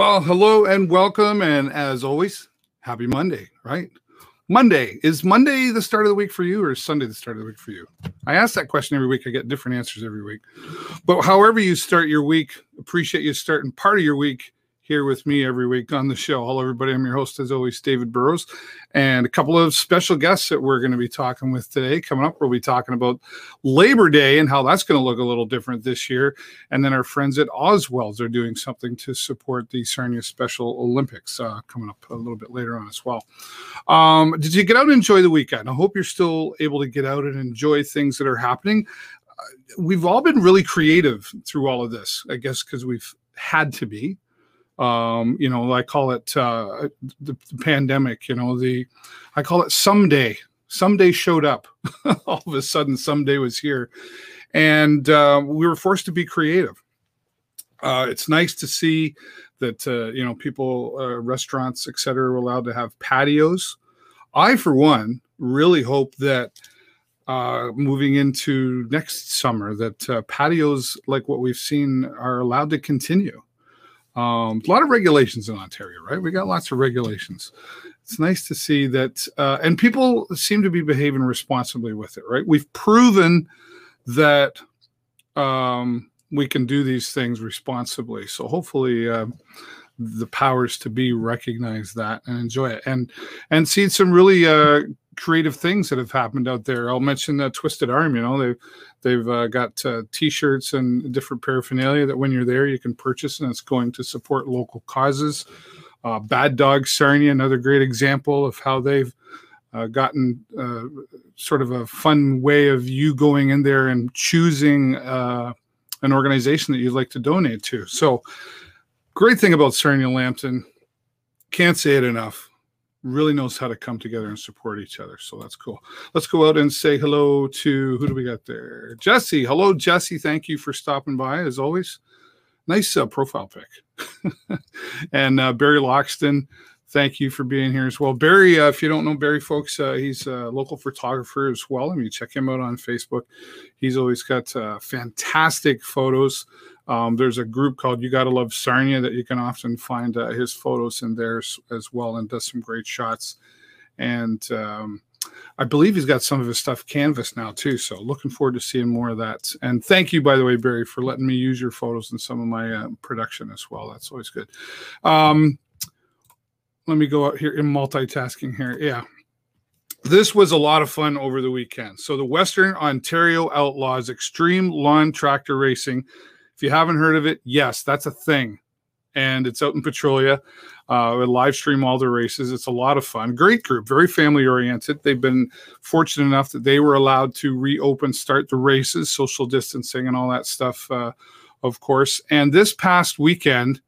Well, hello and welcome. And as always, happy Monday, right? Monday. Is Monday the start of the week for you or is Sunday the start of the week for you? I ask that question every week. I get different answers every week. But however you start your week, appreciate you starting part of your week here with me every week on the show. Hello, everybody. I'm your host, as always, David Burrows, and a couple of special guests that we're going to be talking with today. Coming up, we'll be talking about Labor Day and how that's going to look a little different this year. And then our friends at Ozwelds are doing something to support the Sarnia Special Olympics uh, coming up a little bit later on as well. Um, did you get out and enjoy the weekend? I hope you're still able to get out and enjoy things that are happening. Uh, we've all been really creative through all of this, I guess, because we've had to be um, you know, I call it uh, the, the, pandemic. You know, the I call it someday. Someday showed up. All of a sudden, someday was here, and uh, we were forced to be creative. Uh, it's nice to see that uh, you know people, uh, restaurants, etc., are allowed to have patios. I, for one, really hope that uh, moving into next summer that uh, patios like what we've seen are allowed to continue. Um, a lot of regulations in Ontario, right? We got lots of regulations. It's nice to see that, uh, and people seem to be behaving responsibly with it, right? We've proven that um, we can do these things responsibly. So hopefully, uh, the powers to be recognize that and enjoy it, and and see some really uh, creative things that have happened out there. I'll mention the Twisted Arm. You know, they've they've uh, got uh, T-shirts and different paraphernalia that when you're there you can purchase, and it's going to support local causes. Uh, Bad Dog Sarnia, another great example of how they've uh, gotten uh, sort of a fun way of you going in there and choosing an organization that you'd like to donate to. So, great thing about Sarnia Lambton, can't say it enough really knows how to come together and support each other. So that's cool. Let's go out and say hello to who do we got there? Jesse. Hello, Jesse. Thank you for stopping by as always. Nice uh, profile pic. and uh, Barry Loxton, thank you for being here as well. Barry, uh, if you don't know Barry, folks, uh, he's a local photographer as well. I mean, check him out on Facebook. He's always got uh, fantastic photos. Um, there's a group called You Gotta Love Sarnia that you can often find uh, his photos in there as, well and does some great shots. And um, I believe he's got some of his stuff canvas now too. So looking forward to seeing more of that. And thank you, by the way, Barry, for letting me use your photos in some of my uh, production as well. That's always good. Um, let me go out here in multitasking here. Yeah. This was a lot of fun over the weekend. So the Western Ontario Outlaws Extreme Lawn Tractor Racing if you haven't heard of it, yes, that's a thing. And it's out in Petrolia. Uh, we live stream all the races. It's a lot of fun. Great group, very family oriented. They've been fortunate enough that they were allowed to reopen, start the races, social distancing, and all that stuff, uh, of course. And this past weekend,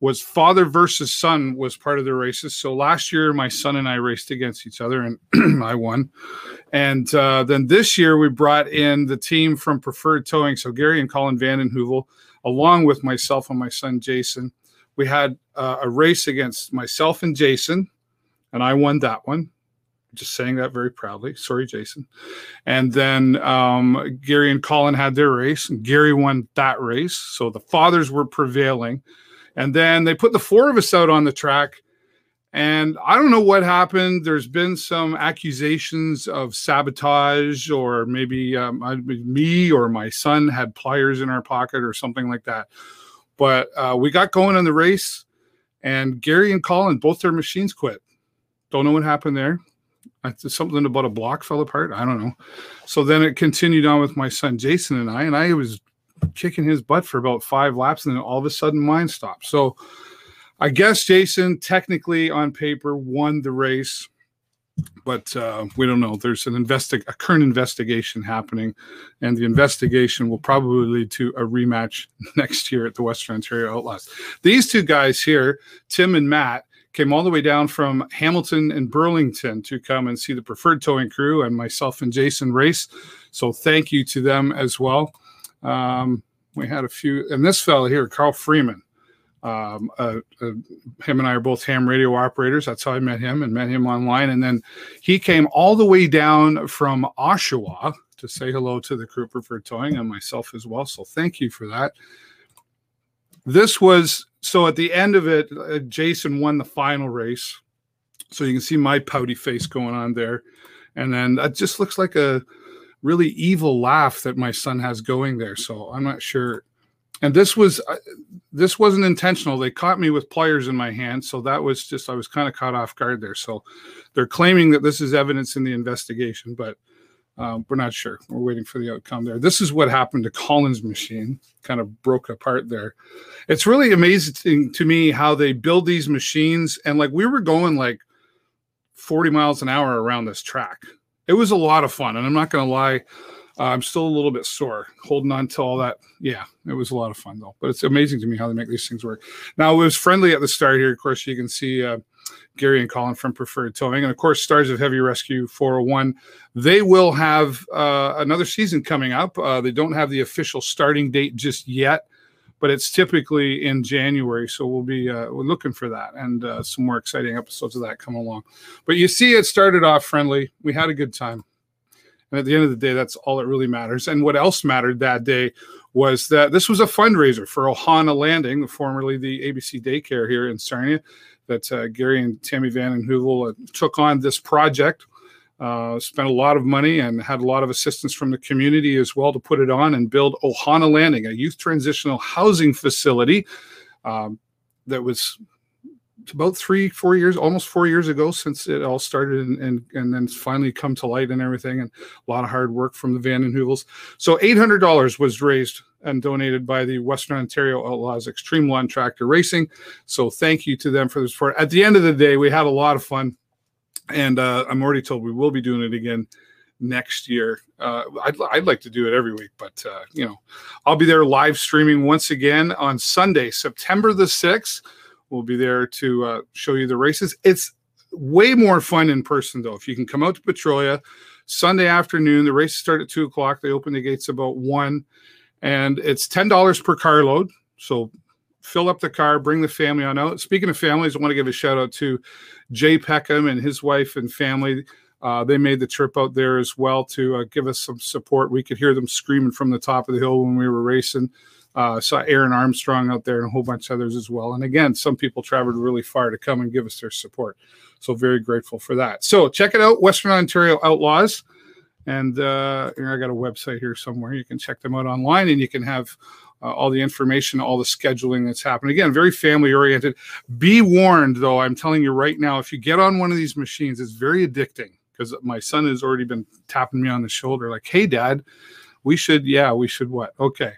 was father versus son was part of the races. So last year, my son and I raced against each other, and I won. And uh, then this year, we brought in the team from Preferred Towing. So Gary and Colin Vanden Heuvel, along with myself and my son Jason, we had uh, a race against myself and Jason, and I won that one. Just saying that very proudly. Sorry, Jason. And then um, Gary and Colin had their race, and Gary won that race. So the fathers were prevailing. And then they put the four of us out on the track. And I don't know what happened. There's been some accusations of sabotage, or maybe um, me or my son had pliers in our pocket or something like that. But uh, we got going in the race, and Gary and Colin, both their machines quit. Don't know what happened there. Something about a block fell apart. I don't know. So then it continued on with my son Jason and I, and I was kicking his butt for about five laps, and then all of a sudden mine stopped. So I guess Jason technically on paper won the race, but uh, we don't know. There's an investi- a current investigation happening, and the investigation will probably lead to a rematch next year at the Western Ontario Outlaws. These two guys here, Tim and Matt, came all the way down from Hamilton and Burlington to come and see the preferred towing crew and myself and Jason race. So thank you to them as well. Um, we had a few, and this fellow here, Carl Freeman. Um, uh, uh, him and I are both ham radio operators. That's how I met him and met him online. And then he came all the way down from Oshawa to say hello to the crew for towing and myself as well. So thank you for that. This was so at the end of it, uh, Jason won the final race. So you can see my pouty face going on there. And then that just looks like a really evil laugh that my son has going there. So I'm not sure. And this was uh, this wasn't intentional. They caught me with pliers in my hand, so that was just I was kind of caught off guard there. So they're claiming that this is evidence in the investigation, but um, we're not sure. We're waiting for the outcome there. This is what happened to Colin's machine, kind of broke apart there. It's really amazing to me how they build these machines. And like we were going like 40 miles an hour around this track. It was a lot of fun. And I'm not going to lie, uh, I'm still a little bit sore holding on to all that. Yeah, it was a lot of fun though. But it's amazing to me how they make these things work. Now, it was friendly at the start here. Of course, you can see. Uh, Gary and Colin from Preferred Towing, and of course, Stars of Heavy Rescue 401. They will have uh, another season coming up. Uh, they don't have the official starting date just yet, but it's typically in January. So we'll be uh, we're looking for that and uh, some more exciting episodes of that come along. But you see, it started off friendly. We had a good time. And at the end of the day, that's all that really matters. And what else mattered that day was that this was a fundraiser for Ohana Landing, formerly the ABC daycare here in Sarnia that uh, Gary and Tammy Vanden Heuvel uh, took on this project. Uh, spent a lot of money and had a lot of assistance from the community as well to put it on and build Ohana Landing, a youth transitional housing facility um, that was about three, four years, almost four years ago since it all started and, and, and then finally come to light and everything. And a lot of hard work from the Vanden Heuvels. So $800 was raised and donated by the Western Ontario Outlaws Extreme Lawn Tractor Racing. So thank you to them for the support. At the end of the day, we had a lot of fun. And uh, I'm already told we will be doing it again next year. Uh, I'd, I'd like to do it every week, but uh, you know, I'll be there live streaming once again on Sunday, September the 6th. We'll be there to uh, show you the races. It's way more fun in person, though. If you can come out to Petrolia Sunday afternoon, the races start at two o'clock. They open the gates about one, and it's ten dollars per carload. So fill up the car, bring the family on out. Speaking of families, I want to give a shout out to Jay Peckham and his wife and family. Uh, they made the trip out there as well to uh, give us some support. We could hear them screaming from the top of the hill when we were racing. Uh, saw Aaron Armstrong out there and a whole bunch of others as well. And again, some people traveled really far to come and give us their support. So very grateful for that. So check it out, Western Ontario Outlaws. And uh, I got a website here somewhere. You can check them out online and you can have uh, all the information, all the scheduling that's happening. Again, very family oriented. Be warned, though, I'm telling you right now, if you get on one of these machines, it's very addicting because my son has already been tapping me on the shoulder, like, hey, dad, we should, yeah, we should what? Okay.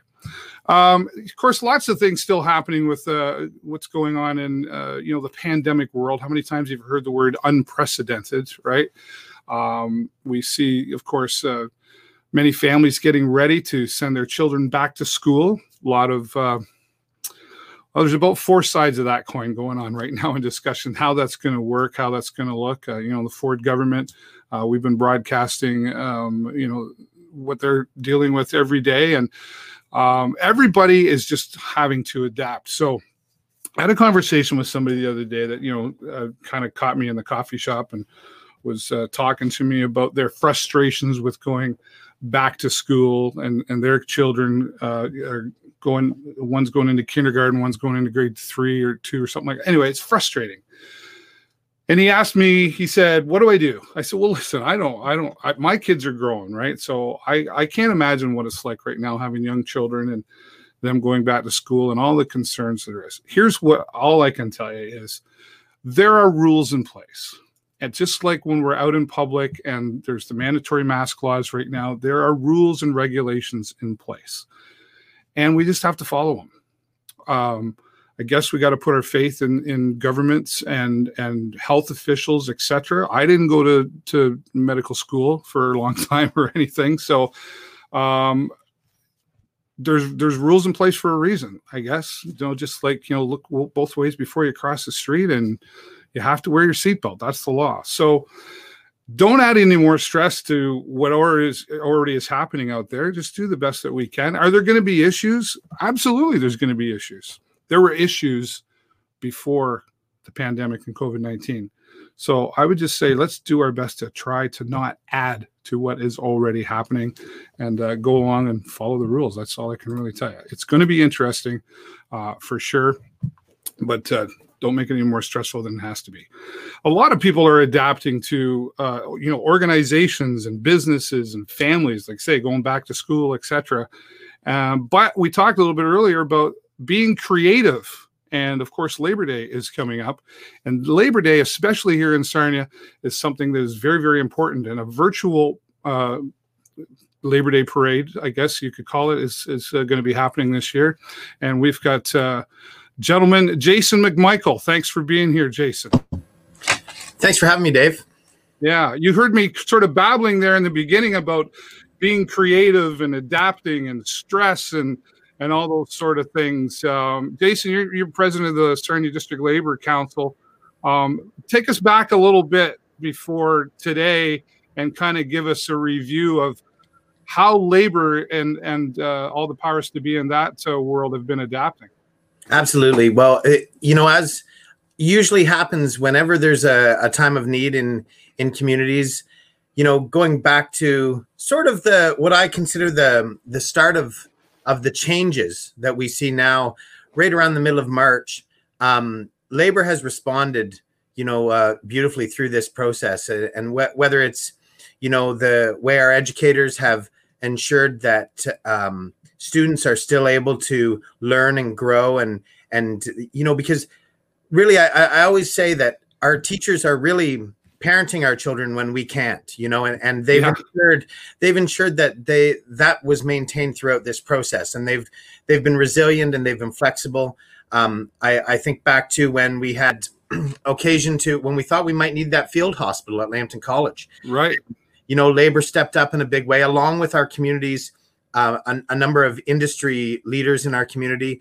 Um, of course, lots of things still happening with uh, what's going on in uh, you know the pandemic world. How many times you've heard the word unprecedented, right? Um, we see, of course, uh, many families getting ready to send their children back to school. A lot of uh, well, there's about four sides of that coin going on right now in discussion how that's going to work, how that's going to look. Uh, you know, the Ford government, uh, we've been broadcasting, um, you know, what they're dealing with every day, and um, everybody is just having to adapt. So I had a conversation with somebody the other day that, you know, uh, kind of caught me in the coffee shop and was uh, talking to me about their frustrations with going back to school and, and their children uh, are going, one's going into kindergarten, one's going into grade three or two or something like that. Anyway, it's frustrating. And he asked me he said what do i do? I said well listen i don't i don't I, my kids are growing right? So i i can't imagine what it's like right now having young children and them going back to school and all the concerns there is. Here's what all i can tell you is there are rules in place. And just like when we're out in public and there's the mandatory mask laws right now there are rules and regulations in place and we just have to follow them um, I guess we got to put our faith in in governments and and health officials, etc. I didn't go to to medical school for a long time or anything, so um, there's there's rules in place for a reason, I guess. You know, just like you know, look both ways before you cross the street, and you have to wear your seatbelt. That's the law. So don't add any more stress to what already is already is happening out there. Just do the best that we can. Are there going to be issues? Absolutely, there's going to be issues there were issues before the pandemic and COVID 19. So I would just say let's do our best to try to not add to what is already happening and uh, go along and follow the rules. That's all I can really tell you. It's going to be interesting uh, for sure. but uh, don't make it any more stressful than it has to be. A lot of people are adapting to, uh, you know, organizations and businesses and families, like say going back to school, etc. Um, but we talked a little bit earlier about being creative. And of course, Labor Day is coming up. And Labor Day, especially here in Sarnia, is something that is very, very important. And a virtual uh, Labor Day parade, I guess you could call it, is, is uh, going to be happening this year. And we've got uh, gentleman Jason McMichael. Thanks for being here, Jason. Thanks for having me, Dave. Yeah, you heard me sort of babbling there in the beginning about being creative and adapting and stress and and all those sort of things. Um, Jason, you're, you're president of the Sarnia District Labor Council. Um, take us back a little bit before today and kind of give us a review of how labor and and uh, all the powers to be in that uh, world have been adapting. Absolutely. Well, it, you know, as usually happens whenever there's a, a time of need in in communities, you know, going back to sort of the what I consider the the start of of the changes that we see now, right around the middle of March, um, labor has responded, you know, uh, beautifully through this process, and wh- whether it's, you know, the way our educators have ensured that um, students are still able to learn and grow, and and you know, because really, I, I always say that our teachers are really parenting our children when we can't you know and, and they've yeah. ensured they've ensured that they that was maintained throughout this process and they've they've been resilient and they've been flexible. Um, I, I think back to when we had occasion to when we thought we might need that field hospital at lambton college. Right. You know labor stepped up in a big way along with our communities uh, a, a number of industry leaders in our community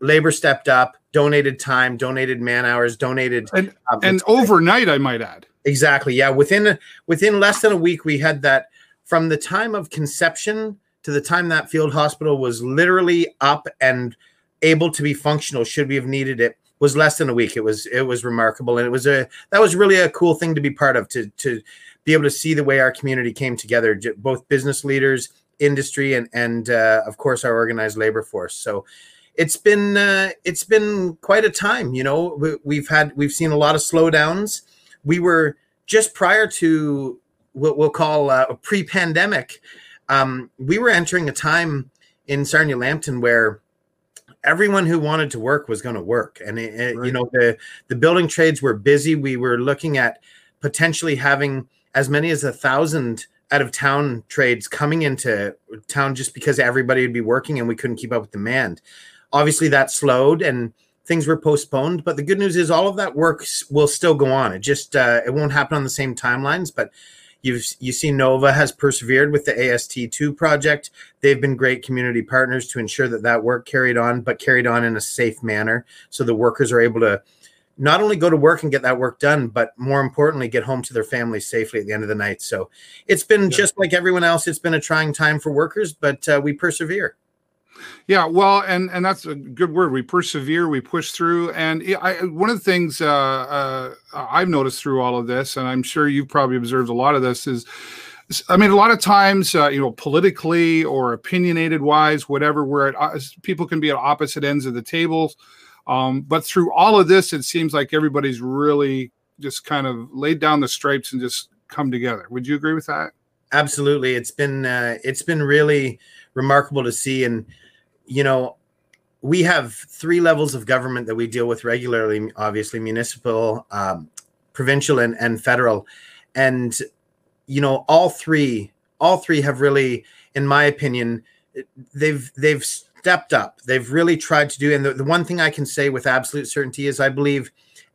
labor stepped up donated time donated man hours donated and, um, and overnight i might add Exactly. Yeah. Within within less than a week, we had that from the time of conception to the time that field hospital was literally up and able to be functional should we have needed it was less than a week it was it was remarkable and it was a that was really a cool thing to be part of to to be able to see the way our community came together both business leaders industry and and uh, of course our organized labor force so it's been uh, it's been quite a time you know we, have had we've seen a lot of slowdowns we were just prior to what we'll call uh, a pre-pandemic. Um, we were entering a time in Sarnia Lambton where everyone who wanted to work was going to work, and it, right. you know the the building trades were busy. We were looking at potentially having as many as a thousand out of town trades coming into town just because everybody would be working and we couldn't keep up with demand. Obviously, that slowed and things were postponed. But the good news is all of that work will still go on. It just uh, it won't happen on the same timelines, but. You've you see Nova has persevered with the AST2 project. They've been great community partners to ensure that that work carried on, but carried on in a safe manner, so the workers are able to not only go to work and get that work done, but more importantly, get home to their families safely at the end of the night. So it's been yeah. just like everyone else. It's been a trying time for workers, but uh, we persevere. Yeah, well, and and that's a good word. We persevere, we push through, and I, one of the things uh, uh, I've noticed through all of this, and I'm sure you've probably observed a lot of this, is I mean, a lot of times, uh, you know, politically or opinionated wise, whatever, where it, uh, people can be at opposite ends of the tables. Um, but through all of this, it seems like everybody's really just kind of laid down the stripes and just come together. Would you agree with that? Absolutely. It's been uh, it's been really remarkable to see, and you know, we have three levels of government that we deal with regularly obviously municipal um, provincial and, and federal and you know all three all three have really in my opinion they've they've stepped up. They've really tried to do and the, the one thing i can say with absolute certainty is i believe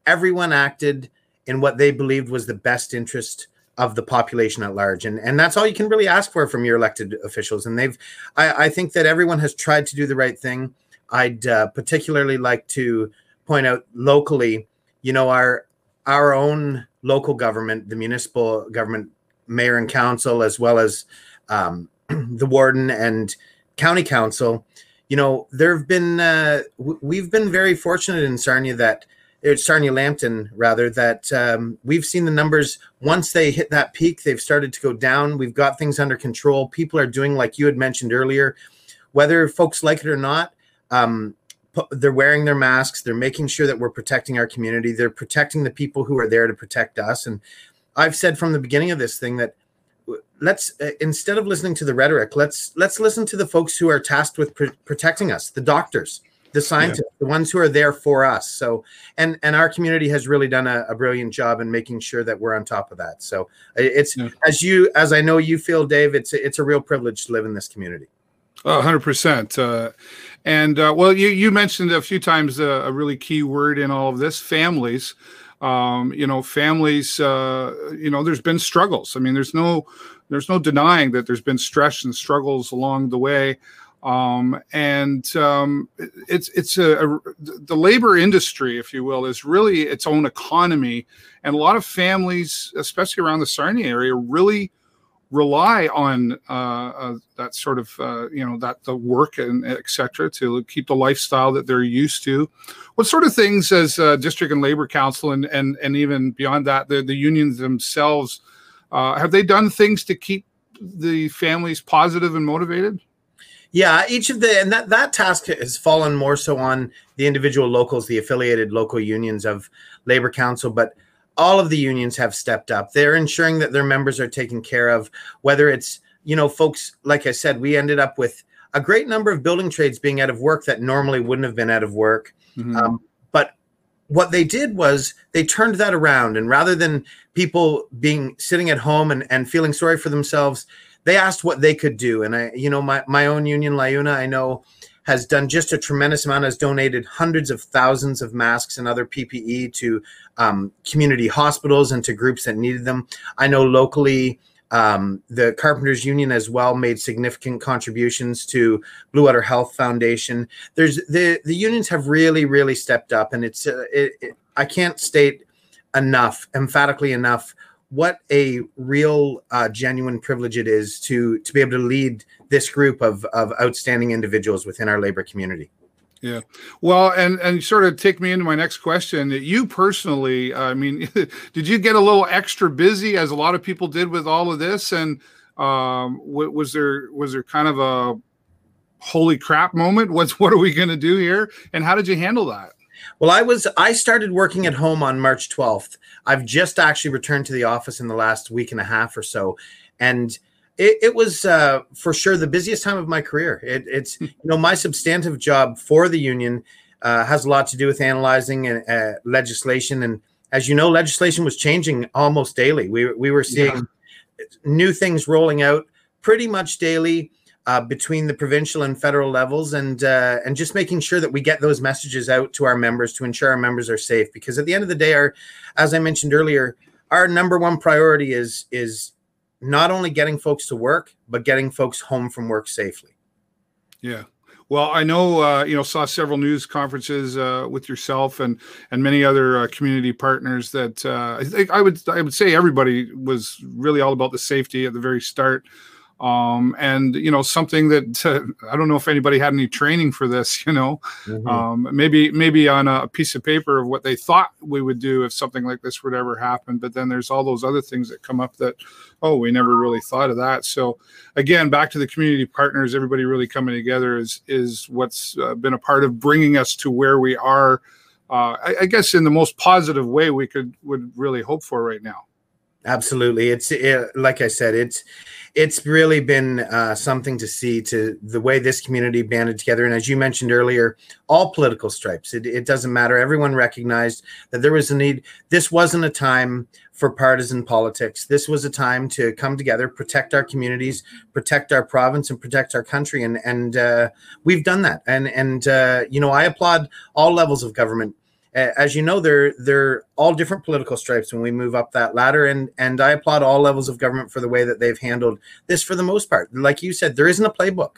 everyone acted in what they believed was the best interest of the population at large. And and that's all you can really ask for from your elected officials. And they've i, I think that everyone has tried to do the right thing. I'd uh, particularly like to point out locally you know our our own local government the municipal government mayor and council as well as um, the warden and county council you know there have been uh, we've been very fortunate in sarnia that it's Sarnia Lambton rather that um, we've seen the numbers once they hit that peak, they've started to go down. We've got things under control. People are doing like you had mentioned earlier, whether folks like it or not. Um, they're wearing their masks they're making sure that we're protecting our community they're protecting the people who are there to protect us and i've said from the beginning of this thing that let's uh, instead of listening to the rhetoric let's let's listen to the folks who are tasked with pr- protecting us the doctors the scientists yeah. the ones who are there for us so and and our community has really done a, a brilliant job in making sure that we're on top of that so it's yeah. as you as i know you feel dave it's it's a real privilege to live in this community Oh, 100%. Uh, and uh, well, you, you mentioned a few times uh, a really key word in all of this families. Um, you know, families, uh, you know, there's been struggles. I mean, there's no, there's no denying that there's been stress and struggles along the way. Um, and um, it's it's a, a, the labor industry, if you will, is really its own economy, and a lot of families, especially around the Sarnia area, really rely on uh, uh, that sort of uh, you know that the work and etc. to keep the lifestyle that they're used to. What sort of things as uh, district and labor council and and and even beyond that, the the unions themselves uh, have they done things to keep the families positive and motivated? Yeah, each of the and that that task has fallen more so on the individual locals, the affiliated local unions of labor council, but all of the unions have stepped up. They're ensuring that their members are taken care of, whether it's, you know, folks, like I said, we ended up with a great number of building trades being out of work that normally wouldn't have been out of work. Mm-hmm. Um, but what they did was they turned that around. And rather than people being sitting at home and, and feeling sorry for themselves, they asked what they could do. And I, you know, my, my own union, LiUNA, I know has done just a tremendous amount, has donated hundreds of thousands of masks and other PPE to um, community hospitals and to groups that needed them. I know locally, um, the Carpenters Union as well made significant contributions to Blue Water Health Foundation. There's the the unions have really really stepped up, and it's uh, it, it, I can't state enough emphatically enough what a real uh, genuine privilege it is to to be able to lead this group of of outstanding individuals within our labor community. Yeah. Well and and sort of take me into my next question. You personally i mean did you get a little extra busy as a lot of people did with all of this? And um was there was there kind of a holy crap moment? What's what are we going to do here? And how did you handle that well, I was I started working at home on March 12th. I've just actually returned to the office in the last week and a half or so, and it, it was uh, for sure the busiest time of my career. It, it's hmm. you know my substantive job for the union uh, has a lot to do with analyzing uh, legislation, and as you know, legislation was changing almost daily. We we were seeing yeah. new things rolling out pretty much daily uh, between the provincial and federal levels, and uh, and just making sure that we get those messages out to our members to ensure our members are safe. Because at the end of the day, our, as I mentioned earlier, our number one priority is is not only getting folks to work, but getting folks home from work safely. Yeah. Well, I know uh, you know saw several news conferences uh, with yourself and and many other uh, community partners that uh, I think I would I would say everybody was really all about the safety at the very start um, and you know something that uh, I don't know if anybody had any training for this. You know, mm-hmm. um, maybe maybe on a piece of paper of what they thought we would do if something like this would ever happen. But then there's all those other things that come up that oh we never really thought of that. So again, back to the community partners, everybody really coming together is is what's uh, been a part of bringing us to where we are. Uh, I, I guess in the most positive way we could would really hope for right now. Absolutely, it's it, like I said, it's it's really been uh, something to see to the way this community banded together. And as you mentioned earlier, all political stripes. It, it doesn't matter. Everyone recognized that there was a need. This wasn't a time for partisan politics. This was a time to come together, protect our communities, protect our province, and protect our country. And and uh, we've done that. And and uh, you know, I applaud all levels of government as you know, they're they're all different political stripes when we move up that ladder, and and I applaud all levels of government for the way that they've handled this for the most part. Like you said, there isn't a playbook.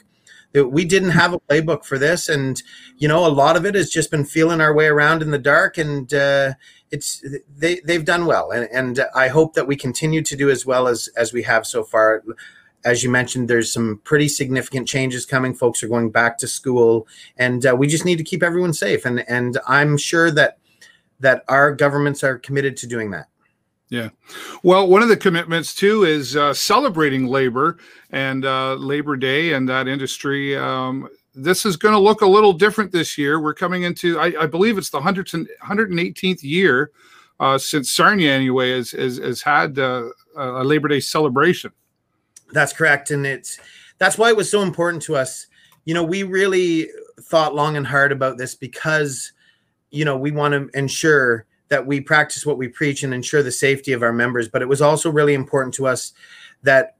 We didn't have a playbook for this, and you know, a lot of it has just been feeling our way around in the dark, and uh, it's they they've done well, and and I hope that we continue to do as well as as we have so far as you mentioned, there's some pretty significant changes coming. Folks are going back to school, and uh, we just need to keep everyone safe. And and I'm sure that that our governments are committed to doing that. Yeah. Well, one of the commitments too is uh, celebrating labor and uh, Labor Day and that industry. Um, this is going to look a little different this year. We're coming into, I, I believe it's the 118th year uh, since Sarnia, anyway, has, has, has had uh, a Labor Day celebration. That's correct. And it's that's why it was so important to us. You know, we really thought long and hard about this because, you know, we want to ensure that we practice what we preach and ensure the safety of our members. But it was also really important to us that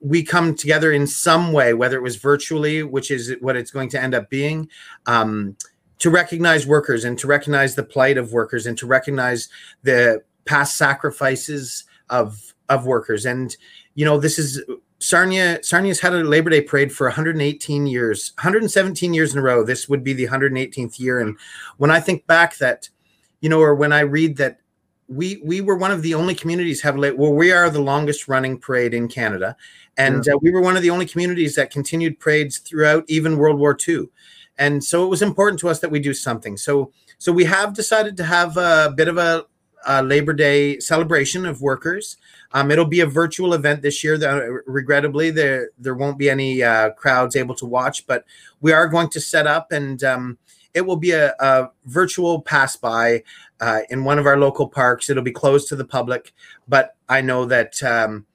we come together in some way, whether it was virtually, which is what it's going to end up being, um, to recognize workers and to recognize the plight of workers and to recognize the past sacrifices of of workers. And you know, this is Sarnia. Sarnia's had a Labor Day parade for 118 years, 117 years in a row. This would be the 118th year. And when I think back, that you know, or when I read that we we were one of the only communities have late well we are the longest running parade in canada and yeah. uh, we were one of the only communities that continued parades throughout even world war ii and so it was important to us that we do something so so we have decided to have a bit of a, a labor day celebration of workers um, it'll be a virtual event this year. That, regrettably, there there won't be any uh, crowds able to watch, but we are going to set up and um, it will be a, a virtual pass by uh, in one of our local parks. It'll be closed to the public, but I know that um,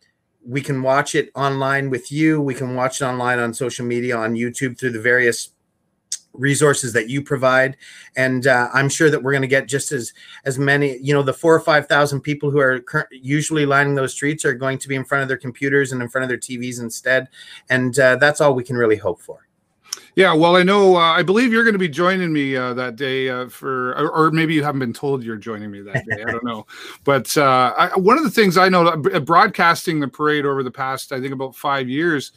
we can watch it online with you. We can watch it online on social media, on YouTube through the various resources that you provide and uh, i'm sure that we're going to get just as as many you know the four or five thousand people who are cur- usually lining those streets are going to be in front of their computers and in front of their tvs instead and uh, that's all we can really hope for yeah, well, I know. Uh, I believe you're going to be joining me uh, that day uh, for, or, or, maybe you haven't been told you're joining me that day. I don't know. But uh, I, one of the things I know, uh, broadcasting the parade over the past, I think about five years,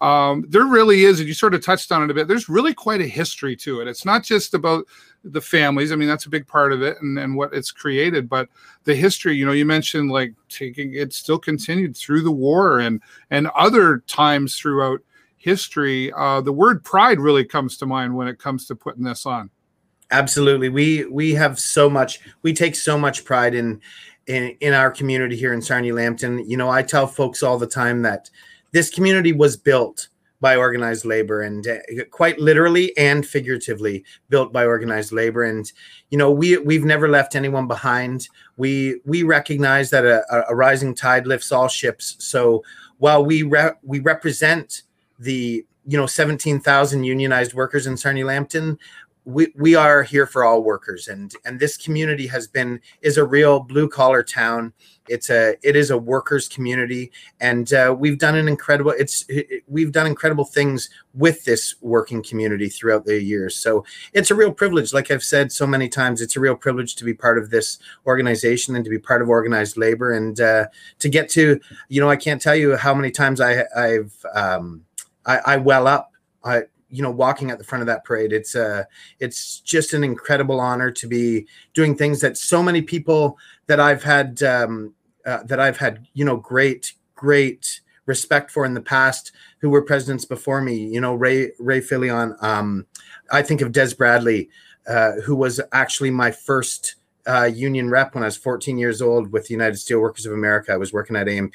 um, there really is, and you sort of touched on it a bit. There's really quite a history to it. It's not just about the families. I mean, that's a big part of it, and, and what it's created. But the history, you know, you mentioned like taking it still continued through the war and and other times throughout history, uh, the word pride really comes to mind when it comes to putting this on. Absolutely, we we have so much. We take so much pride in in in our community here in Sarnia Lambton. You know, I tell folks all the time that this community was built by organized labor and uh, quite literally and figuratively built by organized labor. And you know we we've never left anyone behind. We we recognize that a, a rising tide lifts all ships. So while we re- we represent the you know 17,000 unionized workers in Sarnia Lambton we, we are here for all workers. And and this community has been is a real blue collar town. It's a it is a workers community. And uh, we've done an incredible it's it, we've done incredible things with this working community throughout the years. So it's a real privilege. Like i've said so many times it's a real privilege to be part of this organization and to be part of organized labor. And uh, to get to you know i can't tell you how many times i i've um, I, I well up. I you know walking at the front of that parade. It's uh it's just an incredible honor to be doing things that so many people that I've had um, uh, that I've had you know great great respect for in the past who were presidents before me. You know Ray Ray Fillion. Um, I think of Des Bradley, uh, who was actually my first uh, union rep when I was 14 years old with the United Steelworkers of America. I was working at AMP,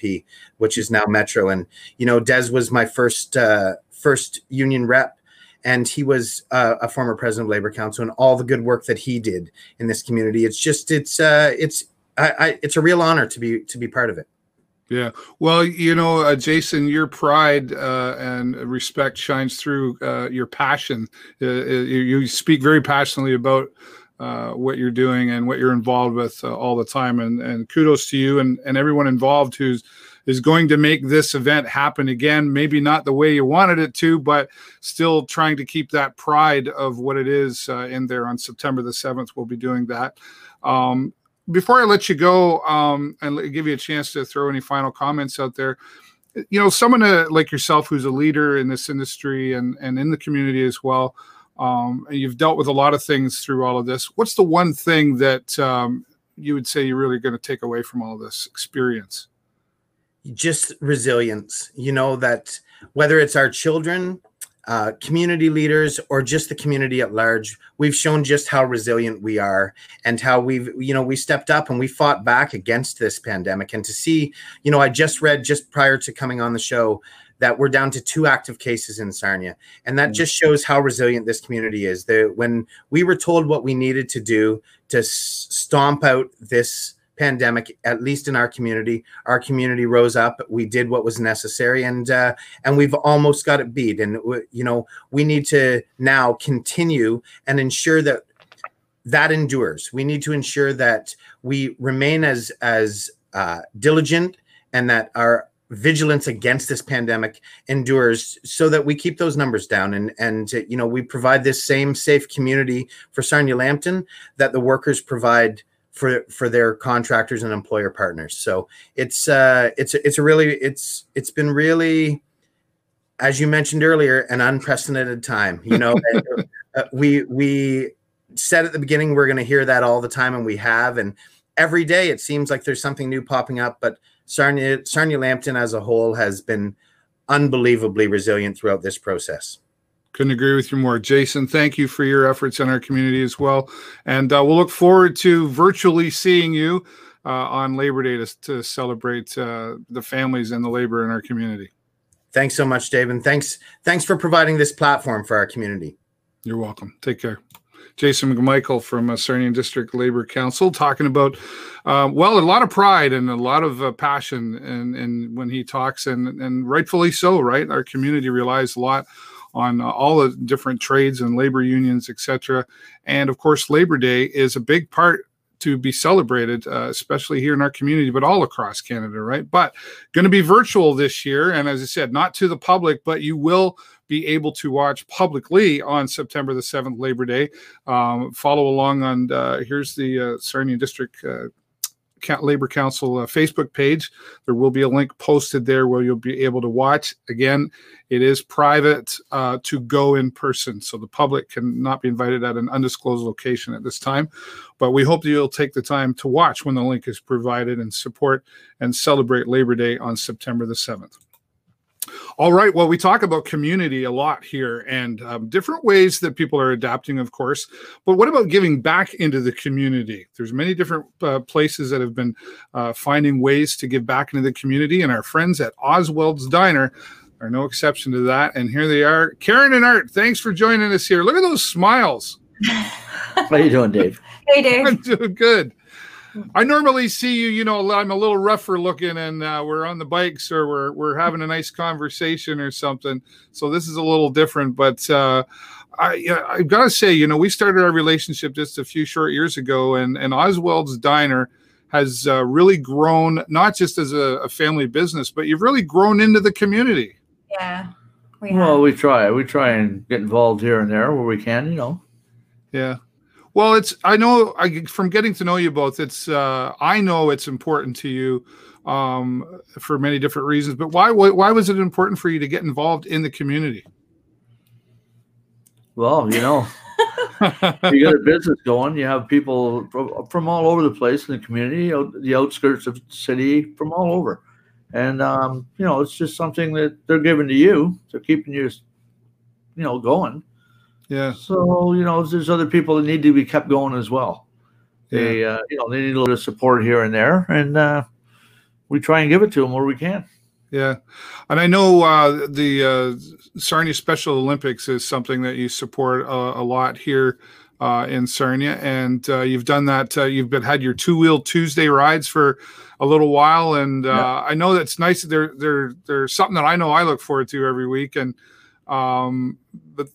which is now Metro, and you know, Des was my first uh, first union rep, and he was uh, a former president of Labor Council, and all the good work that he did in this community. It's just it's uh, it's I, I, it's a real honor to be to be part of it. Yeah. Well, you know, uh, Jason, your pride uh, and respect shines through uh, your passion. Uh, you, speak very passionately about what you're doing and what you're involved with all the time. And, and kudos to you and, and everyone involved who's is going to make this event happen again. Maybe not the way you wanted it to, but still trying to keep that pride of what it is uh, in there on September the 7th. We'll be doing that. Um, before I let you go um, and give you a chance to throw any final comments out there, you know, someone uh, like yourself who's a leader in this industry and, and in the community as well, um, and you've dealt with a lot of things through all of this. What's the one thing that um, you would say you're really going to take away from all this experience? Just resilience. You know, that whether it's our children, uh, community leaders, or just the community at large, we've shown just how resilient we are and how we've, you know, we stepped up and we fought back against this pandemic. And to see, you know, I just read just prior to coming on the show that we're down to two active cases in Sarnia. And that just shows how resilient this community is. That when we were told what we needed to do to s- stomp out this pandemic, at least in our community, our community rose up. We did what was necessary, and uh, and we've almost got it beat. And you know, we need to now continue and ensure that that endures. We need to ensure that we remain as as uh, diligent and that our vigilance against this pandemic endures so that we keep those numbers down and and you know we provide this same safe community for Sarnia Lambton that the workers provide for for their contractors and employer partners so it's uh it's it's a really it's it's been really as you mentioned earlier an unprecedented time you know uh, we we said at the beginning we're going to hear that all the time and we have and every day it seems like there's something new popping up but Sarnia, Sarnia Lambton as a whole has been unbelievably resilient throughout this process. Couldn't agree with you more. Jason, thank you for your efforts in our community as well. And uh, we'll look forward to virtually seeing you uh, on Labor Day to, to celebrate uh, the families and the labor in our community. Thanks so much, Dave. And thanks, thanks for providing this platform for our community. You're welcome. Take care. Jason McMichael from uh, Sarnia District Labor Council talking about, uh, well, a lot of pride and a lot of uh, passion and, and when he talks, and, and rightfully so, right? Our community relies a lot on uh, all the different trades and labor unions, etc. And of course, Labor Day is a big part to be celebrated, uh, especially here in our community, but all across Canada, right? But going to be virtual this year. And as I said, not to the public, but you will be able to watch publicly on September the 7th, Labor Day. Um, follow along on, uh, here's the uh, Sarnia District uh, Labor Council uh, Facebook page. There will be a link posted there where you'll be able to watch. Again, it is private uh, to go in person, so the public cannot be invited at an undisclosed location at this time. But we hope that you'll take the time to watch when the link is provided and support and celebrate Labor Day on September the 7th. All right. Well, we talk about community a lot here and um, different ways that people are adapting, of course. But what about giving back into the community? There's many different uh, places that have been uh, finding ways to give back into the community, and our friends at Ozwelds Diner are no exception to that. And here they are, Karen and Art. Thanks for joining us here. Look at those smiles. How are you doing, Dave? Hey, Dave. I'm doing good. I normally see you, you know, I'm a little rougher looking and uh, we're on the bikes or we're, we're having a nice conversation or something. So this is a little different, but uh, I, I've got to say, you know, we started our relationship just a few short years ago and, and Ozwelds Diner has uh, really grown, not just as a, a, family business, but you've really grown into the community. Yeah. We well, we try. We try and get involved here and there where we can, you know. Yeah. Well, it's I know I, from getting to know you both. It's uh, I know it's important to you um, for many different reasons. But why, why why was it important for you to get involved in the community? Well, you know, you got a business going. You have people from, from all over the place in the community, the outskirts of the city, from all over, and um, you know, it's just something that they're giving to you. They're keeping you, you know, going yeah. So you know, there's other people that need to be kept going as well. They, uh, you know, they need a little support here and there, and uh, we try and give it to them where we can. Yeah, and I know uh, the uh, Sarnia Special Olympics is something that you support a lot here uh, in Sarnia, and uh, you've done that. Uh, you've been had your two wheel Tuesday rides for a little while, and uh, yeah. I know that's nice. They're they're they're something that I know I look forward to every week, and um, but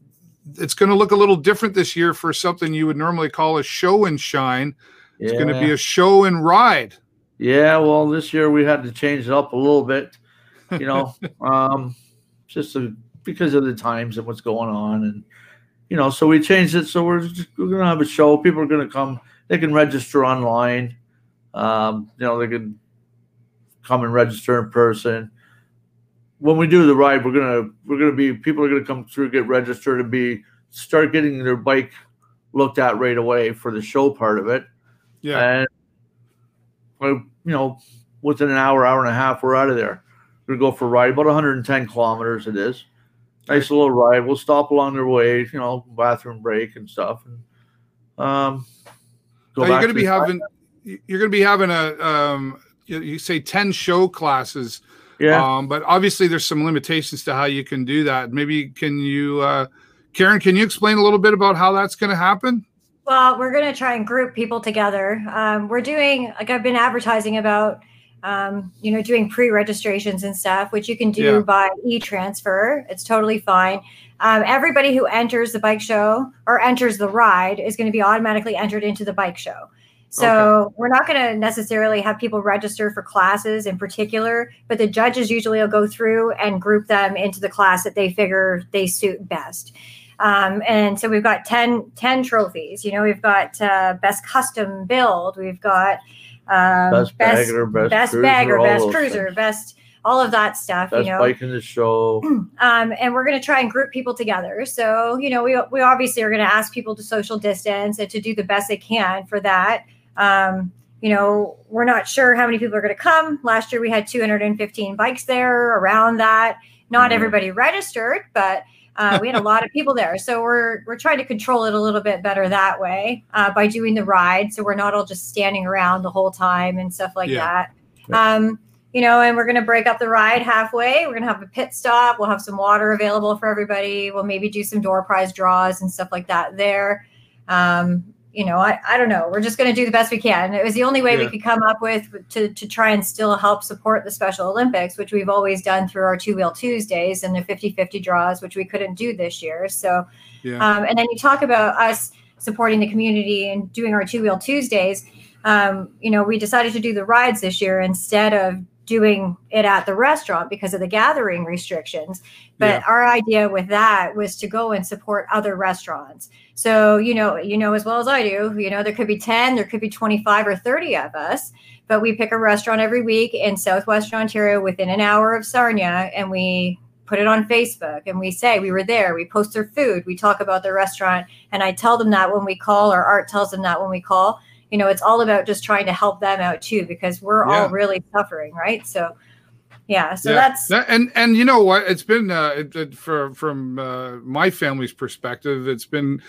it's going to look a little different this year for something you would normally call a show and shine. It's yeah. going to be a show and ride. Yeah, well, this year we had to change it up a little bit, you know, um, just a, because of the times and what's going on, and you know, so we changed it. So we're just, we're going to have a show. People are going to come. They can register online. Um, you know, they can come and register in person when we do the ride, we're gonna we're gonna be people are gonna come through, get registered, and be start getting their bike looked at right away for the show part of it. Yeah. And you know, within an hour, hour and a half, we're out of there. We're gonna go for a ride, about 110 kilometers. It is nice little ride. We'll stop along their way, you know, bathroom break and stuff. And um, go you're gonna be having you're gonna be having a um, you say 10 show classes Yeah. Um, but obviously, there's some limitations to how you can do that. Maybe can you, uh, Karen, can you explain a little bit about how that's going to happen? Well, we're going to try and group people together. Um, we're doing, like, I've been advertising about, um, you know, doing pre registrations and stuff, which you can do Yeah. by e transfer. It's totally fine. Um, everybody who enters the bike show or enters the ride is going to be automatically entered into the bike show. So we're not going to necessarily have people register for classes in particular, but the judges usually will go through and group them into the class that they figure they suit best. Um, and so we've got 10, 10 trophies. You know, we've got uh, best custom build, we've got um, Best bagger, best cruiser, bagger, best cruiser, things. best all of that stuff. Best you know, bike in the show. um, and we're going to try and group people together. So, you know, we, we obviously are going to ask people to social distance and to do the best they can for that. Um, you know, we're not sure how many people are going to come. Last year we had 215 bikes there around that. Not Mhm. everybody registered, but uh, we had a lot of people there. So we're we're trying to control it a little bit better that way uh, by doing the ride. So we're not all just standing around the whole time and stuff like Yeah. that. Um, you know, and we're going to break up the ride halfway. We're going to have a pit stop. We'll have some water available for everybody. We'll maybe do some door prize draws and stuff like that there. Um, you know, I, I don't know. We're just going to do the best we can. It was the only way we could come up with to, to try and still help support the Special Olympics, which we've always done through our two wheel Tuesdays and the 50 50 draws, which we couldn't do this year. So, Yeah. um, and then you talk about us supporting the community and doing our two wheel Tuesdays. Um, you know, we decided to do the rides this year instead of doing it at the restaurant because of the gathering restrictions. But Yeah. our idea with that was to go and support other restaurants. So, you know, you know as well as I do, you know, there could be 10, there could be 25 or 30 of us, but we pick a restaurant every week in Southwestern Ontario within an hour of Sarnia and we put it on Facebook and we say we were there, we post their food, we talk about the restaurant, and I tell them that when we call, or Art tells them that when we call. You know, it's all about just trying to help them out too, because we're Yeah. all really suffering, right? So, yeah, so Yeah. that's That- and and you know what? It's been uh, it, it, for, from uh, my family's perspective, it's been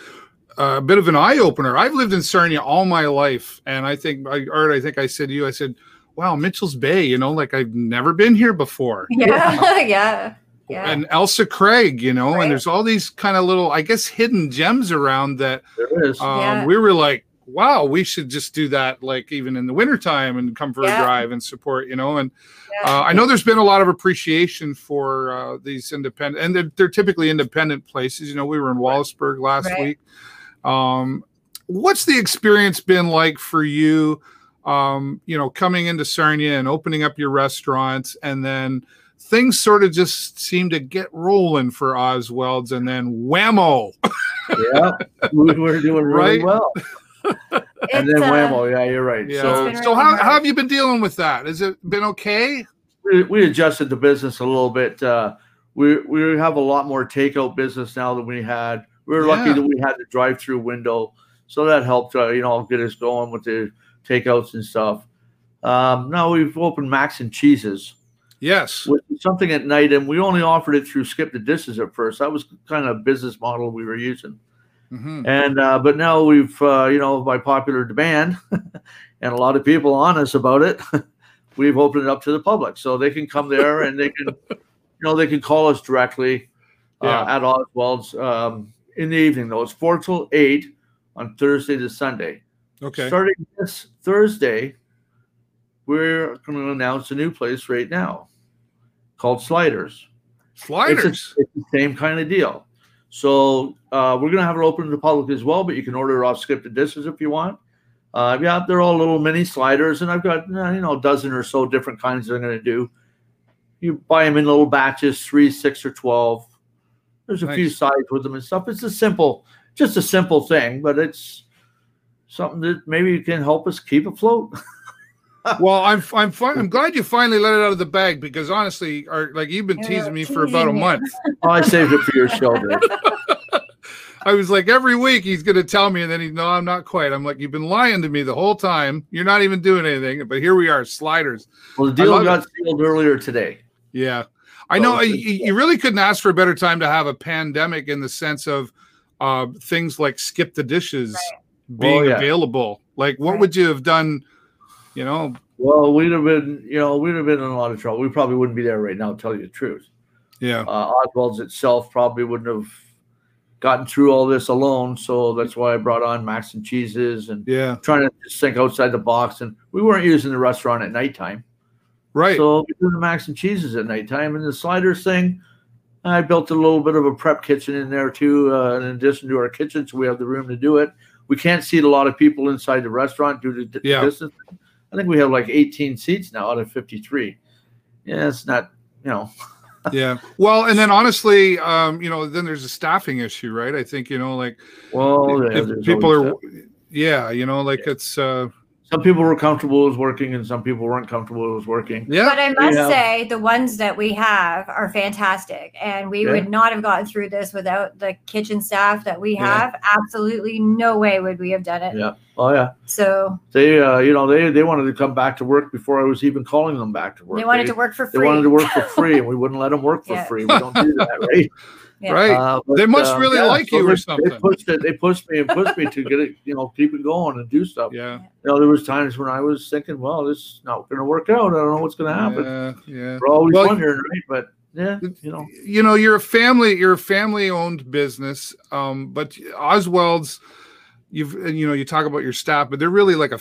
a bit of an eye opener. I've lived in Sarnia all my life, and I think I, Art, I think I said to you, I said, "Wow, Mitchell's Bay, you know, like I've never been here before." yeah, yeah, yeah. And Ailsa Craig, you know, Right. and there's all these kind of little, I guess, hidden gems around that There is. um, Yeah. we were like, wow, we should just do that, like even in the wintertime and come for Yeah. a drive and support, you know. And Yeah. uh, I know there's been a lot of appreciation for uh, these independent, and they're, they're typically independent places. You know, we were in Wallaceburg last Right. week. Um, what's the experience been like for you? Um, you know, coming into Sarnia and opening up your restaurants, and then things sort of just seem to get rolling for Ozweld's, and then whammo. yeah, we were doing really Right? well. And then uh, whammo, yeah, you're right. Yeah. So been So how, how have you been dealing with that? Has it been okay? we, we adjusted the business a little bit. Uh, we we have a lot more takeout business now than we had. We were lucky that we had the drive-through window, so that helped. Uh, you know, get us going with the takeouts and stuff. Um, now we've opened Max and Cheeses, Yes. which is something at night, and we only offered it through Skip the Dishes at first. That was kind of a business model we were using. Mhm. And uh, but now we've uh, you know by popular demand, and a lot of people on us about it, we've opened it up to the public, so they can come there and they can, you know, they can call us directly uh, at Ozweld's um, in the evening. Though it's four till eight on Thursday to Sunday. Okay. Starting this Thursday, we're going to announce a new place right now called Sliders. Sliders. It's, a- it's the same kind of deal. So uh, we're gonna have it open to the public as well, but you can order it off Skip the Dishes if you want. Uh, yeah, they're all little mini sliders, and I've got you know a dozen or so different kinds I'm gonna do. You buy them in little batches, three, six, or twelve. There's a few sides with them and stuff. It's a simple, just a simple thing, but it's something that maybe you can help us keep afloat. well, I'm I'm fi- I'm glad you finally let it out of the bag because honestly, or like you've been Yeah, teasing me for about a month. Oh, I saved it for your show, I was like, every week he's going to tell me, and then he, no, I'm not quite. I'm like, you've been lying to me the whole time. You're not even doing anything, but here we are, sliders. Well, the I deal love got sealed earlier today. Yeah, I know. Oh, you, you really couldn't ask for a better time to have a pandemic in the sense of uh, things like skip the dishes being Oh, yeah. available. Like, what Right. would you have done? You know, Well, we'd have been, you know, we'd have been in a lot of trouble. We probably wouldn't be there right now, to tell you the truth. Yeah. Uh, Ozweld's itself probably wouldn't have gotten through all this alone. So that's why I brought on Max and Cheeses and Yeah. trying to just think outside the box. And we weren't using the restaurant at nighttime. Right. So we the Max and Cheeses at nighttime. And the sliders thing, I built a little bit of a prep kitchen in there too, uh, in addition to our kitchen. So we have the room to do it. We can't seat a lot of people inside the restaurant due to d- Yeah. distance. I think we have like 18 seats now out of 53. Yeah, it's not, you know, yeah. Well, and then honestly, um, you know, then there's a staffing issue, right? I think, you know, like well, if yeah, there's people are yeah, you know, like it's uh some people were comfortable with working and some people weren't comfortable with working. yeah. But I must Yeah. say, the ones that we have are fantastic, and we Yeah. would not have gotten through this without the kitchen staff that we Yeah. have. Absolutely, no way would we have done it. Yeah. Oh yeah. So They uh, you know, they they wanted to come back to work before I was even calling them back to work. they wanted to work for They free. wanted to work for free and we wouldn't let them work for Yeah. free. We don't do that, right? Yeah. Right. Uh, but, They must really like you or they, something. They pushed it. They pushed me and pushed me to get it, you know, keep it going and do stuff. yeah. You know, there was times when I was thinking, well, this is not going to work out. I don't know what's going to happen. Yeah. Yeah. We're always Well, wondering, right? But yeah, you know, you know you're a family you're a family owned business um but Ozweld's you've you know you talk about your staff but they're really like a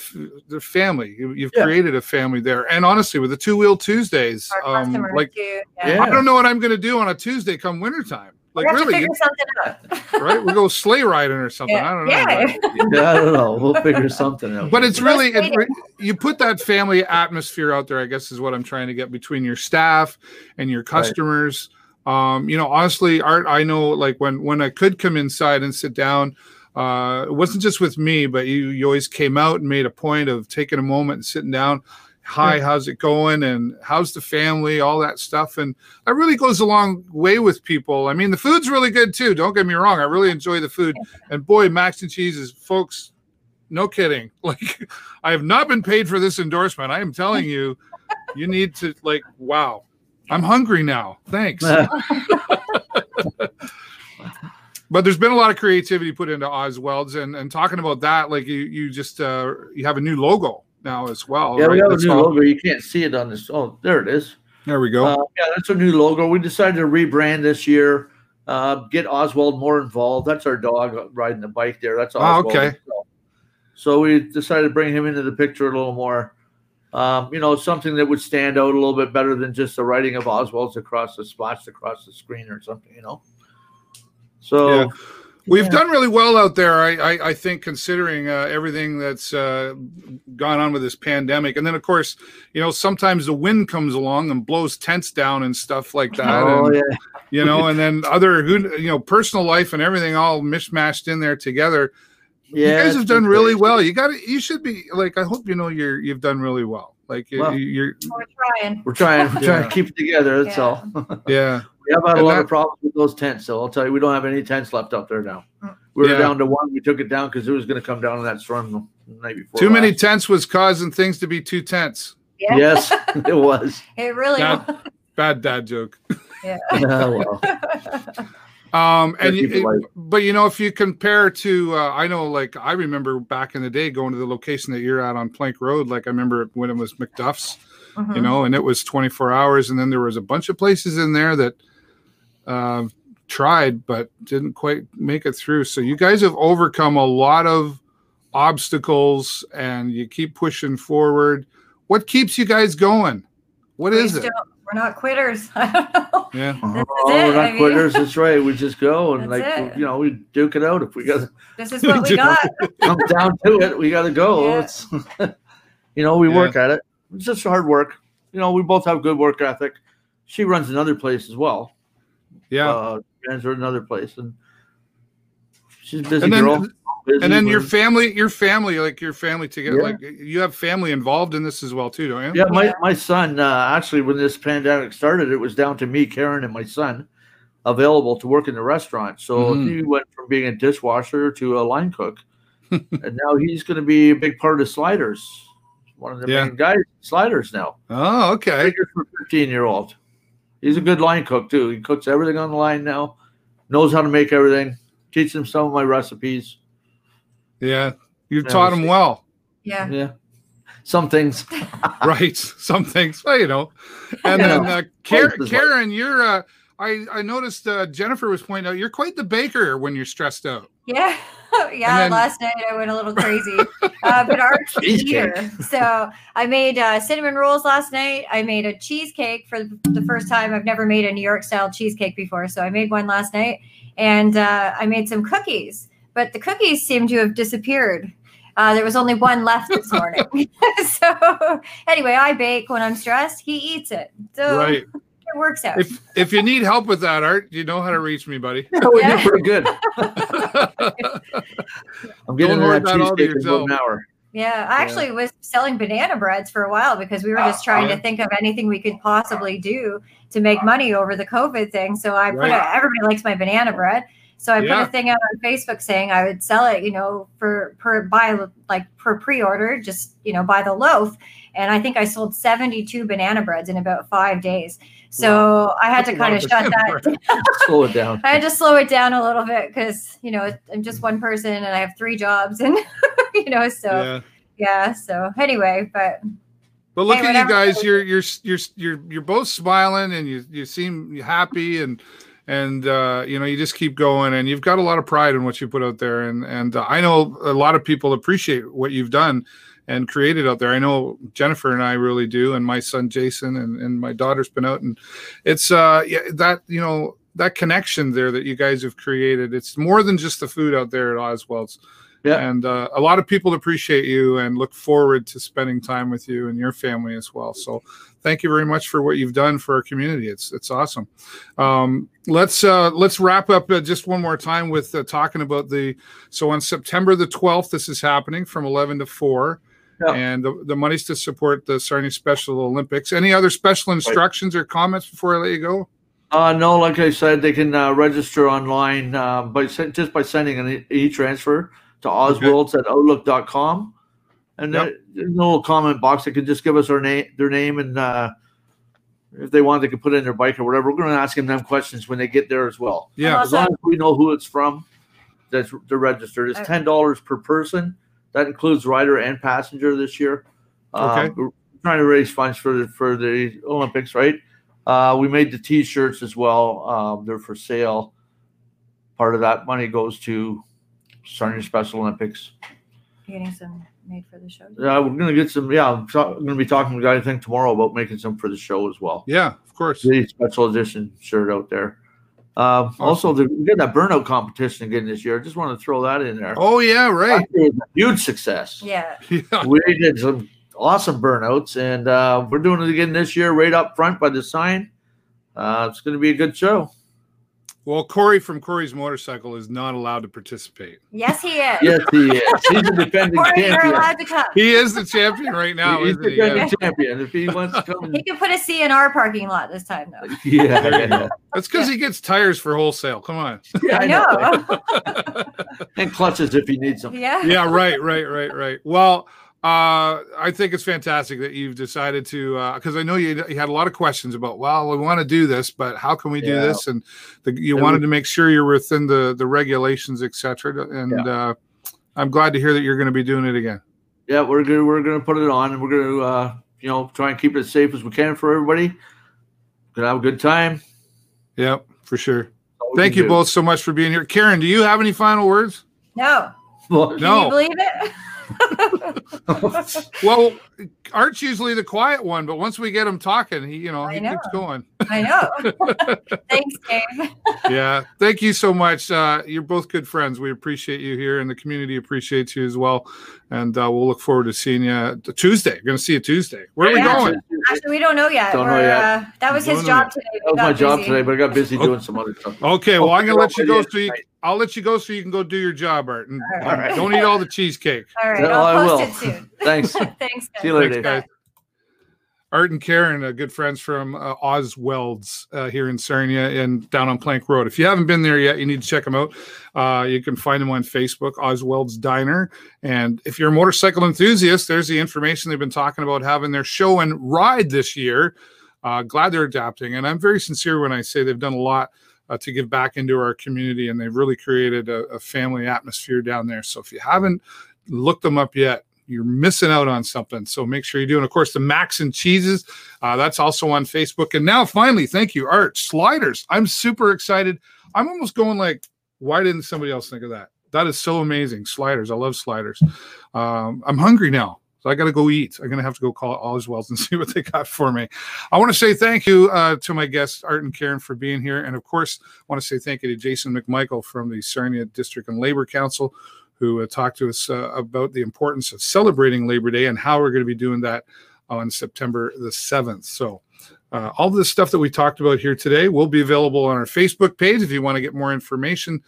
they're family you, you've Yeah. created a family there and honestly with the two wheel tuesdays um like. Yeah. i don't know what i'm gonna do on a tuesday come wintertime like we have to really figure something out. right we go sleigh riding or something i don't know yeah. but- yeah, I don't know. We'll figure something out. but it's really it, you put that family atmosphere out there i guess is what i'm trying to get between your staff and your customers um you know honestly art i know like when when i could come inside and sit down uh it wasn't just with me but you you always came out and made a point of taking a moment and sitting down hi how's it going? And how's the family? All that stuff. And that really goes a long way with people. I mean the food's really good too. Don't get me wrong. I really enjoy the food. And boy max and cheese is folks no kidding. Like i have not been paid for this endorsement. I am telling you you need to like wow. I'm hungry now. Thanks. But there's been a lot of creativity put into Ozweld's and and talking about that like you you just uh you have a new logo now as well yeah, we right? have a new all- logo. You can't see it on this. Oh, there it is. there we go Uh, yeah, that's our new logo. We decided to rebrand this year. Uh, get Ozweld more involved. That's our dog riding the bike there. That's Oh, Ozweld. okay. himself. So we decided to bring him into the picture a little more. Um, you know, something that would stand out a little bit better than just the writing of Ozweld's across the splashed across the screen or something. You know. So Yeah. We've yeah. done really well out there, I, I, I think, considering uh, everything that's uh, gone on with this pandemic. And then, of course, you know, sometimes the wind comes along and blows tents down and stuff like that. Oh and, yeah. You know, and then other, who- you know, personal life and everything all mishmashed in there together. Yeah. you guys have done really crazy. well. You got to, you should be like, I hope you know you're, you've done really well. Like you- Well. you're, We're trying. We're trying. We're trying Yeah. to keep it together. That's Yeah. all. yeah. We have had a lot that- of problems with those tents, so I'll tell you, we don't have any tents left up there now. We were Yeah. down to one. We took it down because it was going to come down in that storm the night before. Too many tents was causing things to be too tense. Yeah. Yes, it was. It really That- was. Bad dad joke. Yeah, well, Um, and keep it but you know, if you compare to, uh, I know, like I remember back in the day going to the location that you're at on Plank Road. Like I remember when it was McDuff's, you Mhm. know, and it was 24 hours, and then there was a bunch of places in there that uh, tried but didn't quite make it through. So you guys have overcome a lot of obstacles, and you keep pushing forward. What keeps you guys going? What we is it? We're not quitters. I don't know. Yeah. This oh, is we're it. I not mean- quitters. That's right. We just go and That's like it. you know we duke it out. If we got This is what we got. come down to it, we got to go. Yeah. It's you know we Yeah. work at it. It's just hard work. You know we both have good work ethic. She runs another place as well. Yeah. uh, runs another place, and she's a busy and then, girl. busy, and then your family, your family, like your family together, Yeah. like you have family involved in this as well too, don't you? yeah, my my son uh, actually when this pandemic started, it was down to me, Karen, and my son available to work in the restaurant. So Mhm. he went from being a dishwasher to a line cook, and now he's going to be a big part of Sliders. One of the Yeah. main guys, Sliders now. Oh, okay. Figure for fifteen year old. He's a good line cook too. He cooks everything on the line now. Knows how to make everything. Teach him some of my recipes. Yeah, you've Yeah, taught him well. Yeah. Yeah. some things. right. Some things, well, you know. And then uh, Karen, life is life. Karen, you're. Uh, I I noticed uh, Jennifer was pointing out you're quite the baker when you're stressed out. Yeah, yeah. then- last night I went a little crazy, uh, but Art's Cheesecake. here. So I made uh, cinnamon rolls last night. I made a cheesecake for the first time. I've never made a New York style cheesecake before, so I made one last night, and uh, I made some cookies. But the cookies seem to have disappeared. Uh, there was only one left this morning. so anyway, I bake when I'm stressed. He eats it, so Right. It works out. If if you need help with that, Art, you know how to reach me, buddy. Yeah, we Yeah. did pretty good. I'm getting Don't hoard that that all to cheesecake in about an hour. Yeah, I actually was selling banana breads for a while because we were just ah, trying Yeah. to think of anything we could possibly do to make money over the COVID thing. So I put Right. a, everybody likes my banana bread. So I Yeah. put a thing out on Facebook saying I would sell it, you know, for per buy like per pre-order, just you know, buy the loaf. And I think I sold 72 banana breads in about five days. So I had That's to kind of of shut banana that Slow it down. I had to slow it down a little bit because you know I'm just one person and I have three jobs and you know so yeah. yeah so anyway but But look Hey, at you guys. You're you're you're you're you're both smiling and you you seem happy and and uh, you know you just keep going and you've got a lot of pride in what you put out there and and uh, I know a lot of people appreciate what you've done and created out there. I know Jennifer and I really do, and my son Jason and and my daughter's been out and it's uh yeah that you know that connection there that you guys have created. It's more than just the food out there at Ozweld's. Yeah. And uh, a lot of people appreciate you and look forward to spending time with you and your family as well. So thank you very much for what you've done for our community. It's it's awesome. Um, let's uh, let's wrap up uh, just one more time with uh, talking about the. So on September the twelfth, this is happening from eleven to four. Yeah. And the, the money's to support the Sarnia Special Olympics. Any other special instructions or comments before I let you go? Uh, no, like I said, they can uh, register online uh, by just by sending an e transfer to ozwelds at outlook.com. And Yep. there- there's a little comment box. They can just give us their name, their name, and uh, if they want, they can put in their bike or whatever. We're going to ask them them questions when they get there as well. Yeah. As long as we know who it's from, that's they're registered. It's ten dollars per person. That includes rider and passenger this year. Okay. Um, we're trying to raise funds for the for the Olympics, right? Uh, we made the T-shirts as well. Um, they're for sale. Part of that money goes to Sarnia Special Olympics. getting some made for the show Uh, we're gonna get some. Yeah, I'm, ta- I'm gonna be talking with the guy I think tomorrow about making some for the show as well. Yeah, of course. The special edition shirt out there. Um, Also, the, we got that burnout competition again this year. I just want to throw that in there. Oh yeah, right. Was a huge success. yeah Yeah. We did some awesome burnouts, and uh, we're doing it again this year, right up front by the sign. Uh, it's going to be a good show. Well, Corey from Corey's Motorcycle is not allowed to participate. yes he is Yes, he is. He's a defending Corey, you're champion. allowed to come He is the champion right now, He's isn't he? defending Yeah. champion. If he wants to come, he and, can put a C in our parking lot this time though yeah, There you yeah. That's because he gets tires for wholesale. Come on. yeah, I know and clutches if he needs them. yeah Yeah, right, right, right, right. Well, uh, I think it's fantastic that you've decided to, because I know you, you had a lot of questions about, well, we want to do this, but how can we do Yeah. this? And the, you And wanted we- to make sure you're within the the regulations, et cetera. And uh, I'm glad to hear that you're going to be doing it again. Yeah, we're gonna we're gonna put it on, and we're gonna uh, you know try and keep it as safe as we can for everybody. Gonna have a good time. Yep, for sure. That's all we Thank you do. both so much for being here. Karen, do you have any final words? no Well, can No. you believe it Well, Art's usually the quiet one, but once we get him talking, he, you know, I he know. keeps going. I know. Thanks Dave. Yeah thank you so much. Uh, you're both good friends. We appreciate you here and the community appreciates you as well. And uh, we'll look forward to seeing you tuesday. Going to see you tuesday. Where are we Yeah. going actually we don't know yet Don't know yet. Uh, that was his job yet. today We That was got my job today, but I got busy doing some other stuff. okay well i'm going to let you go so you i'll let you go so you can go do your job art and, All and right. don't eat all the cheesecake all right Yeah, I i'll will. post it soon Thanks. thanks See you later. Thanks, guys. Art and Karen, uh, good friends from uh, Ozwelds uh, here in Sarnia and down on Plank Road. If you haven't been there yet, you need to check them out. Uh, you can find them on Facebook, Ozwelds Diner. And if you're a motorcycle enthusiast, there's the information they've been talking about having their show and ride this year. Uh, glad they're adapting. And I'm very sincere when I say they've done a lot uh, to give back into our community and they've really created a, a family atmosphere down there. So if you haven't looked them up yet, you're missing out on something. So make sure you do. And of course, the Max and Cheeses, uh, that's also on Facebook. And now, finally, thank you, Art Sliders. I'm super excited. I'm almost going like, why didn't somebody else think of that? That is so amazing. Sliders. I love sliders. Um, I'm hungry now. So I got to go eat. I'm going to have to go call Ozweld's and see what they got for me. I want to say thank you uh, to my guests, Art and Karen, for being here. And of course, I want to say thank you to Jason McMichael from the Sarnia District and Labor Council, who uh, talked to us uh, about the importance of celebrating Labor Day and how we're going to be doing that on September the 7th. So, uh, all the stuff that we talked about here today will be available on our Facebook page if you want to get more information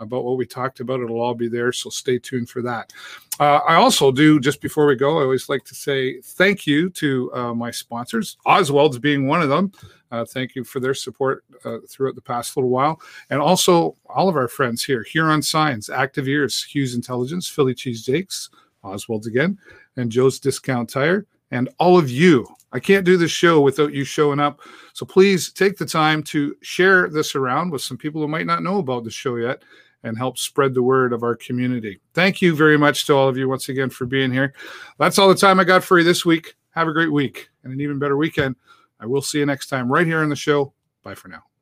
about what we talked about. It'll all be there, so stay tuned for that. Uh, I also do, just before we go, I always like to say thank you to uh, my sponsors, Ozweld's being one of them. Uh, thank you for their support uh, throughout the past little while. And also all of our friends here Huron Signs, Active Ears, Hughes Intelligence, Philly Cheese Jakes, Ozweld's again, and Joe's Discount Tire, and all of you. I can't do this show without you showing up. So please take the time to share this around with some people who might not know about the show yet and help spread the word of our community. Thank you very much to all of you once again for being here. That's all the time I got for you this week. Have a great week and an even better weekend. I will see you next time right here on the show. Bye for now.